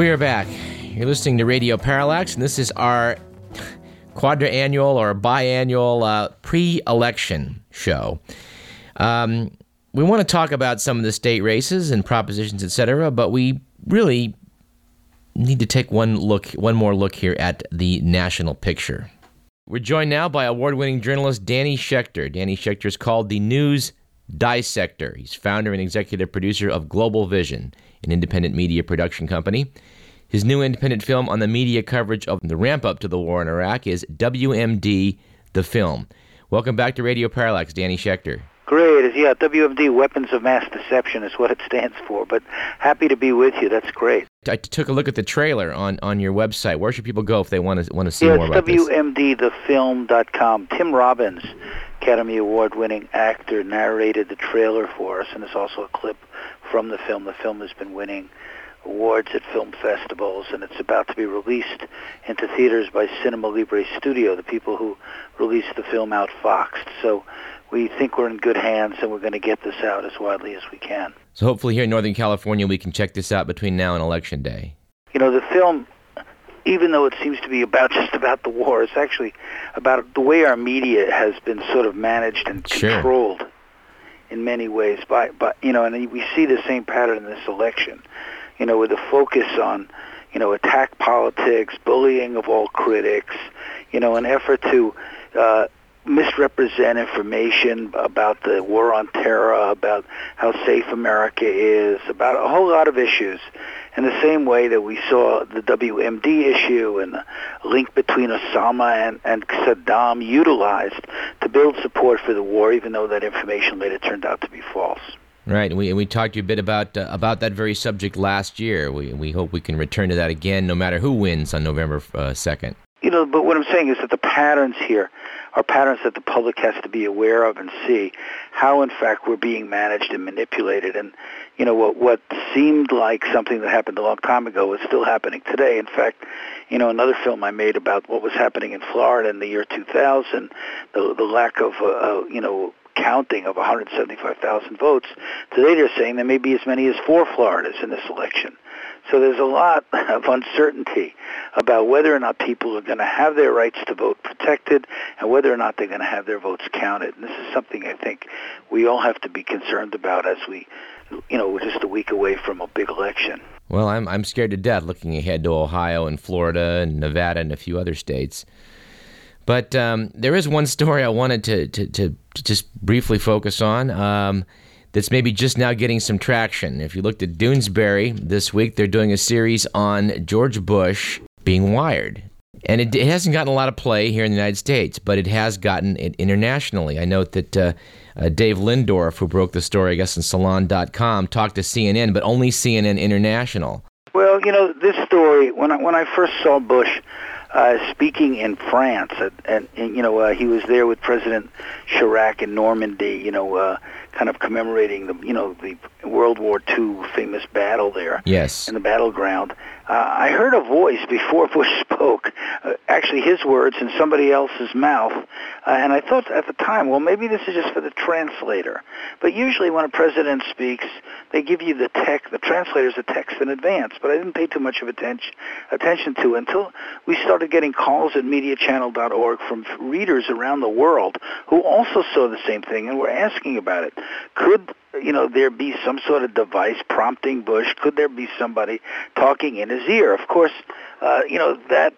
We are back. You're listening to Radio Parallax, and this is our quadrannual or biannual uh, pre-election show. Um, we want to talk about some of the state races and propositions, etc., but we really need to take one look, one more look here at the national picture. We're joined now by award-winning journalist Danny Schechter. Danny Schechter is called the News Dissector. He's founder and executive producer of Global Vision, an independent media production company. His new independent film on the media coverage of the ramp up to the war in Iraq is WMD the Film. Welcome back to Radio Parallax, Danny Schechter. Great. Yeah, WMD, Weapons of Mass Deception, is what it stands for. But happy to be with you. That's great. I took a look at the trailer on, on your website. Where should people go if they want to want to see yeah, more about this? WMDthefilm.com. Tim Robbins, Academy Award winning actor, narrated the trailer for us, and it's also a clip from the film. The film has been winning awards at film festivals, and it's about to be released into theaters by Cinema Libre Studio, the people who released the film Outfoxed. So we think we're in good hands, and we're going to get this out as widely as we can. So hopefully here in Northern California, we can check this out between now and Election Day. You know, the film, even though it seems to be about just about the war, it's actually about the way our media has been sort of managed and Sure. controlled in many ways by, by you know, and we see the same pattern in this election. You know, with a focus on, you know, attack politics, bullying of all critics, you know, an effort to uh, misrepresent information about the war on terror, about how safe America is, about a whole lot of issues. In the same way that we saw the WMD issue and the link between Osama and, and Saddam utilized to build support for the war, even though that information later turned out to be false. Right, and we, and we talked to you a bit about uh, about that very subject last year. We, we hope we can return to that again, no matter who wins on November uh, second. You know, but what I'm saying is that the patterns here are patterns that the public has to be aware of and see how, in fact, we're being managed and manipulated. And you know, what what seemed like something that happened a long time ago is still happening today. In fact, you know, another film I made about what was happening in Florida in the year 2000, the the lack of uh, uh, you know counting of 175,000 votes. Today they're saying there may be as many as four Floridas in this election. So there's a lot of uncertainty about whether or not people are going to have their rights to vote protected and whether or not they're going to have their votes counted. And this is something I think we all have to be concerned about as we, you know, we're just a week away from a big election. Well, I'm I'm scared to death looking ahead to Ohio and Florida and Nevada and a few other states. But um, there is one story I wanted to, to, to, just briefly focus on um, that's maybe just now getting some traction. If you looked at Doonesbury this week, they're doing a series on George Bush being wired. And it, it hasn't gotten a lot of play here in the United States, but it has gotten it internationally. I note that uh, uh, Dave Lindorff, who broke the story, I guess, in Salon.com, talked to CNN, but only CNN International. Well, you know, this story, when I, when I first saw Bush uh, speaking in France, and, and, and you know, uh, he was there with President Chirac in Normandy, you know, uh, kind of commemorating the, you know, the World War II famous battle there Yes. in the battleground. Uh, I heard a voice before Bush spoke, uh, actually his words in somebody else's mouth, uh, and I thought at the time, well, maybe this is just for the translator. But usually when a president speaks, they give you the text, the translators the text in advance. But I didn't pay too much of attention attention to until we started getting calls at MediaChannel.org from readers around the world who also saw the same thing and were asking about it. Could you know there be some sort of device prompting Bush? Could there be somebody talking in his ear? Of course, uh, you know that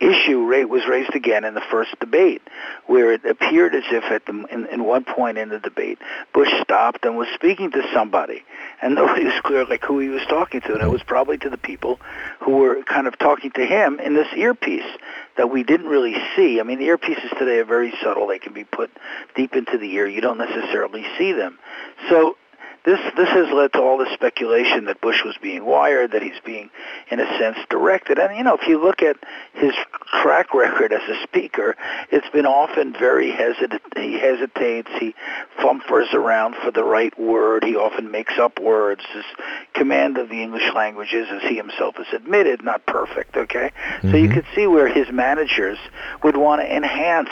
issue rate was raised again in the first debate, where it appeared as if at the in, in one point in the debate, Bush stopped and was speaking to somebody, and nobody was clear like who he was talking to, and it was probably to the people who were kind of talking to him in this earpiece that we didn't really see. I mean, the earpieces today are very subtle; they can be put deep into the ear. You don't necessarily see them, so this this has led to all this speculation that Bush was being wired, that he's being, in a sense, directed. And you know, if you look at his track record as a speaker, it's been often very hesitant. He hesitates. He fumbers around for the right word. He often makes up words. His command of the English language is, as he himself has admitted, not perfect. Okay, so you mm-hmm. could see where his managers would want to enhance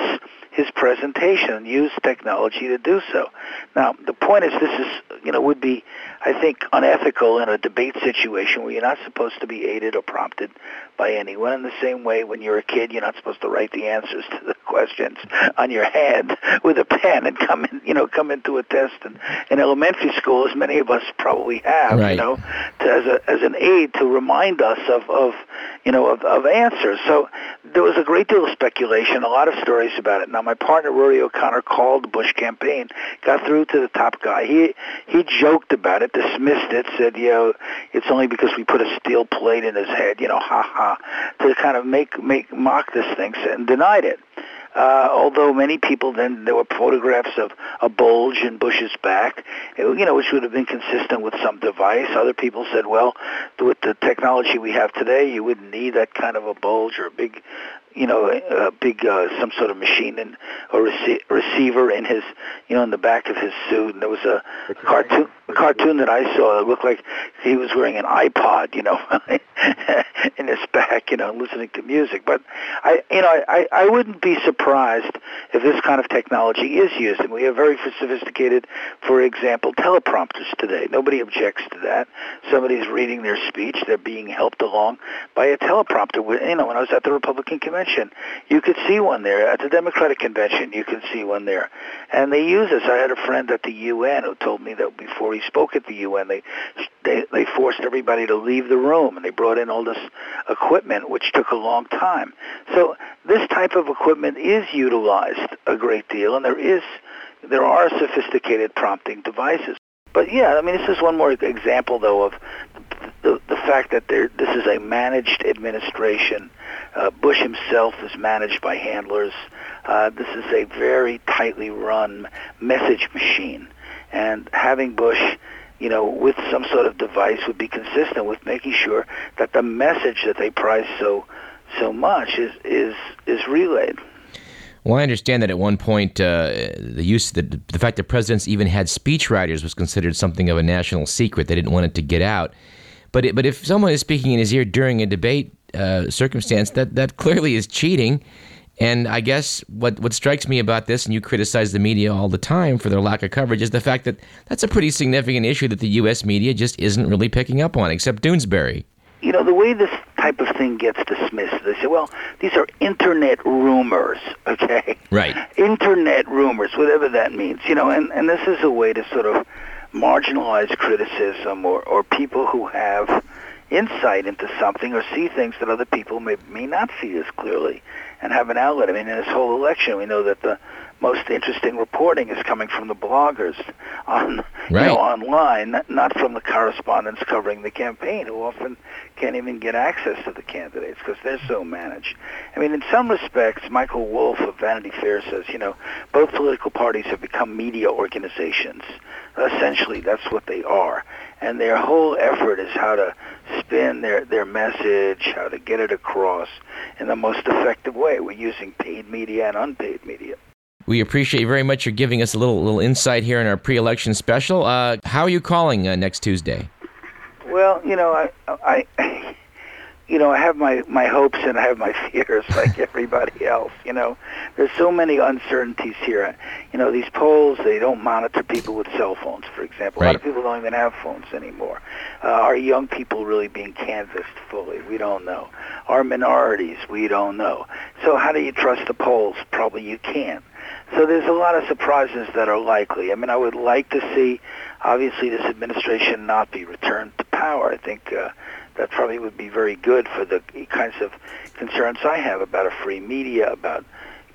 his presentation used technology to do so. Now, the point is this is, you know, would be, I think, unethical in a debate situation where you're not supposed to be aided or prompted by anyone. In the same way, when you're a kid, you're not supposed to write the answers to the questions on your hand with a pen and come in, you know, come into a test in, in elementary school, as many of us probably have, right. you know, to, as a as an aid to remind us of of you know of, of answers. So there was a great deal of speculation, a lot of stories about it. Now, my partner Rory O'Connor called the Bush campaign, got through to the top guy. He he joked about it, dismissed it, said, you know, it's only because we put a steel plate in his head, you know, ha ha, to kind of make make mock this thing, and denied it. Uh, although many people then there were photographs of a bulge in Bush's back, you know, which would have been consistent with some device. Other people said, well, with the technology we have today, you wouldn't need that kind of a bulge or a big you know, a big uh, some sort of machine and a rece- receiver in his, you know, in the back of his suit. And there was a cartoon, a cartoon that I saw that looked like he was wearing an iPod, you know, in his back, you know, listening to music. But I, you know, I, I wouldn't be surprised if this kind of technology is used. And we have very sophisticated, for example, teleprompters today. Nobody objects to that. Somebody's reading their speech; they're being helped along by a teleprompter. You know, when I was at the Republican convention convention. You could see one there. At the Democratic convention, you could see one there. And they use this. I had a friend at the UN who told me that before he spoke at the UN, they, they, they forced everybody to leave the room, and they brought in all this equipment, which took a long time. So this type of equipment is utilized a great deal, and there is there are sophisticated prompting devices. But yeah, I mean, this is one more example, though, of the, the fact that there, this is a managed administration. Uh, Bush himself is managed by handlers. Uh, this is a very tightly run message machine. And having Bush, you know, with some sort of device would be consistent with making sure that the message that they prize so so much is is is relayed. Well, I understand that at one point, uh, the use the, the fact that presidents even had speechwriters was considered something of a national secret. They didn't want it to get out. But it, but if someone is speaking in his ear during a debate uh, circumstance, that that clearly is cheating. And I guess what, what strikes me about this, and you criticize the media all the time for their lack of coverage, is the fact that that's a pretty significant issue that the U.S. media just isn't really picking up on, except Doonesbury. You know, the way this type of thing gets dismissed, they say, well, these are internet rumors, okay? Right. Internet rumors, whatever that means, you know, and, and this is a way to sort of marginalized criticism or, or people who have insight into something or see things that other people may, may not see as clearly and have an outlet. I mean, in this whole election, we know that the most interesting reporting is coming from the bloggers on right. you know online, not from the correspondents covering the campaign, who often can't even get access to the candidates because they're so managed. I mean, in some respects, Michael Wolff of Vanity Fair says, you know, both political parties have become media organizations. Essentially, that's what they are, and their whole effort is how to spin their their message, how to get it across in the most effective way. We're using paid media and unpaid media. We appreciate very much your giving us a little little insight here in our pre-election special. Uh, how are you calling uh, next Tuesday? Well, you know, I, I, you know, I have my my hopes and I have my fears, like everybody else. You know, there's so many uncertainties here. You know, these polls they don't monitor people with cell phones, for example. Right. A lot of people don't even have phones anymore. Uh, are young people really being canvassed fully? We don't know. Are minorities? We don't know. So how do you trust the polls? Probably you can't. So there's a lot of surprises that are likely. I mean, I would like to see, obviously, this administration not be returned to power. I think uh, that probably would be very good for the kinds of concerns I have about a free media, about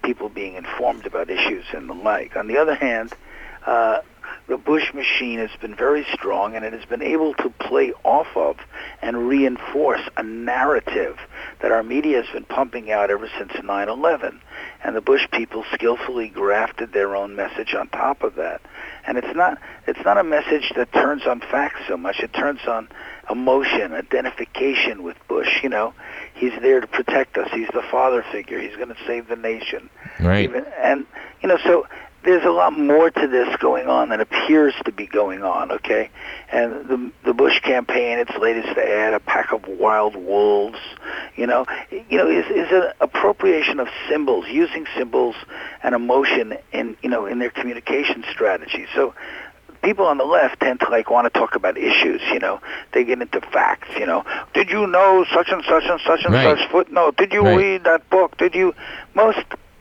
people being informed about issues and the like. On the other hand, uh, the Bush machine has been very strong and it has been able to play off of and reinforce a narrative that our media has been pumping out ever since 9/11 and the Bush people skillfully grafted their own message on top of that. And it's not it's not a message that turns on facts so much. It turns on emotion identification with Bush you know. He's there to protect us. He's the father figure. He's going to save the nation. Right. Even, and you know so there's a lot more to this going on than appears to be going on, okay? And the the Bush campaign, its latest ad, a pack of wild wolves, You know, you know, is is an appropriation of symbols, using symbols and emotion in you know in their communication strategy. So people on the left tend to like want to talk about issues. You know, they get into facts. You know, did you know such and such and such and Right. such footnote? Did you Right. read that book? Did you? Most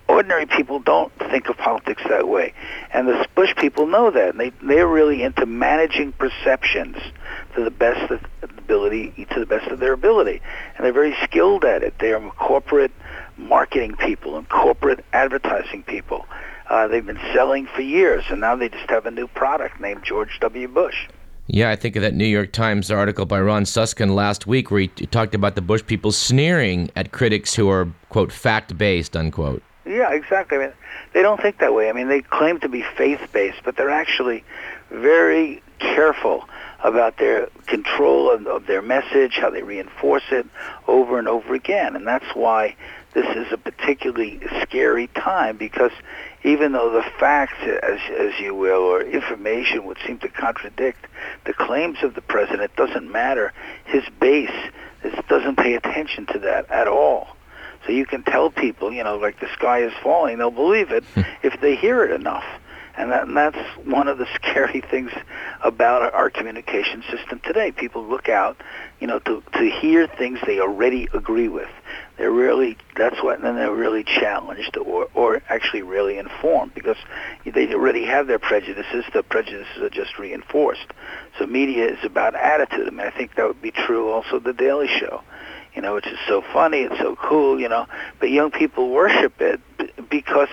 ordinary people don't think of politics that way, and the Bush people know that. And they they're really into managing perceptions to the best of ability, to the best of their ability, and they're very skilled at it. They are corporate marketing people and corporate advertising people. Uh, they've been selling for years, and now they just have a new product named George W. Bush. Yeah, I think of that New York Times article by Ron Suskind last week where he talked about the Bush people sneering at critics who are, quote, fact based, unquote. Yeah, exactly. I mean, they don't think that way. I mean, they claim to be faith-based, but they're actually very careful about their control of, of their message, how they reinforce it over and over again. And that's why this is a particularly scary time because even though the facts, as, as you will, or information would seem to contradict the claims of the president, it doesn't matter. His base doesn't pay attention to that at all. So you can tell people, you know, like the sky is falling, they'll believe it hmm. if they hear it enough. And, that, and that's one of the scary things about our, our communication system today. People look out, you know, to, to hear things they already agree with. They're really, that's what, and then they're really challenged or, or actually really informed because they already have their prejudices. The prejudices are just reinforced. So media is about attitude. I mean, I think that would be true also The Daily Show you know, which is so funny, it's so cool, you know. But young people worship it because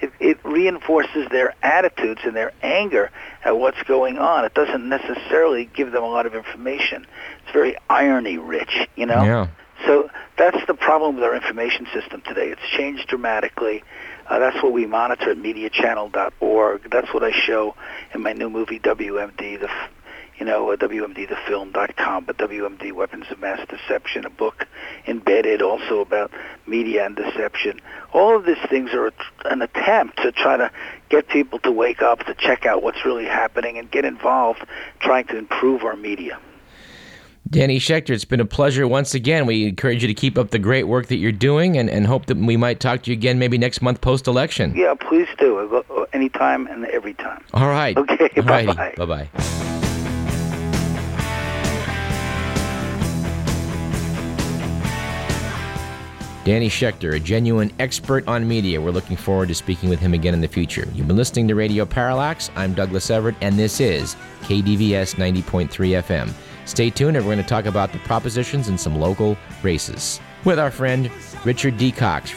it, it reinforces their attitudes and their anger at what's going on. It doesn't necessarily give them a lot of information. It's very irony rich, you know. Yeah. So that's the problem with our information system today. It's changed dramatically. Uh, that's what we monitor at MediaChannel.org. That's what I show in my new movie WMD, the f- you know, uh, WMDthefilm.com, but WMD Weapons of Mass Deception, a book embedded also about media and deception. All of these things are a an attempt to try to get people to wake up, to check out what's really happening, and get involved trying to improve our media. Danny Schechter, it's been a pleasure once again. We encourage you to keep up the great work that you're doing and, and hope that we might talk to you again maybe next month post election. Yeah, please do. Go- Anytime and every time. All right. Okay, bye-bye. Bye-bye. Danny Schechter, a genuine expert on media. We're looking forward to speaking with him again in the future. You've been listening to Radio Parallax. I'm Douglas Everett, and this is KDVS 90.3 FM. Stay tuned, and we're going to talk about the propositions and some local races with our friend Richard D. Cox